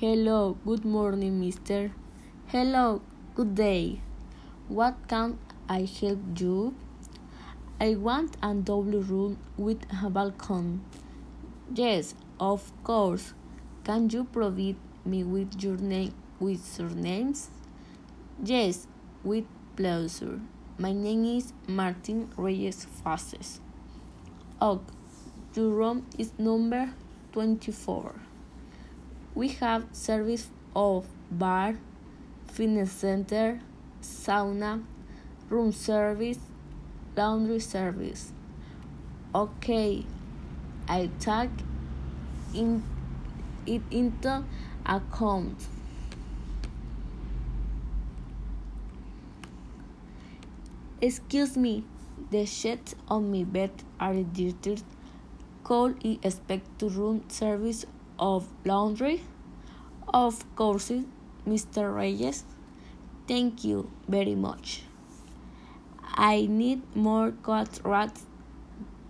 Hello, good morning, mister. Hello, good day. What can I help you? I want a double room with a balcony. Yes, of course. Can you provide me with your name with surnames? Yes, with pleasure. My name is Martin Reyes Faces. Oh, your room is number 24. We have service of bar, fitness center, sauna, room service, laundry service. Okay, I take in, it into account. Excuse me, the sheets on my bed are dirty. Call I expect to room service of laundry? Of course, Mr. Reyes. Thank you very much. I need more cat rats.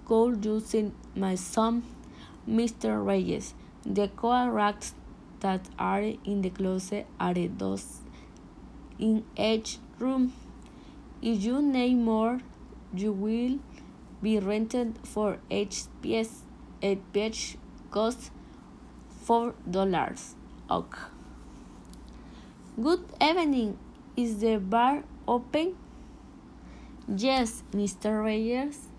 Could you send my son, Mr. Reyes? The cat rats that are in the closet are those in each room. If you need more, you will be rented for each piece. A piece costs four dollars. Ok. Good evening. Is the bar open? Yes, Mr. Reyes.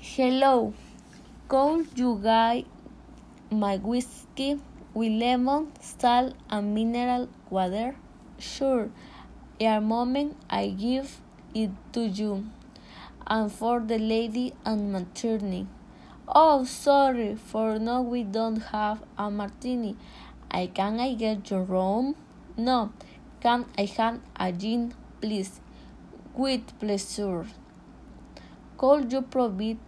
Hello. Could you guy my whiskey with lemon, salt, and mineral water? Sure. A moment, I give it to you. And for the lady and martini. Oh, sorry, for now we don't have a martini. I can I get your room? No. Can I have a gin, please? With pleasure. Could you provide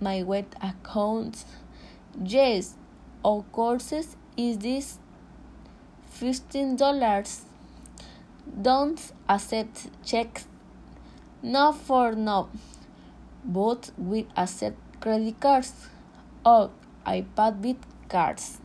my wet account? Yes, of course. Is this fifteen dollars? Don't accept checks. No for no. But we accept credit cards. or iPad with cards.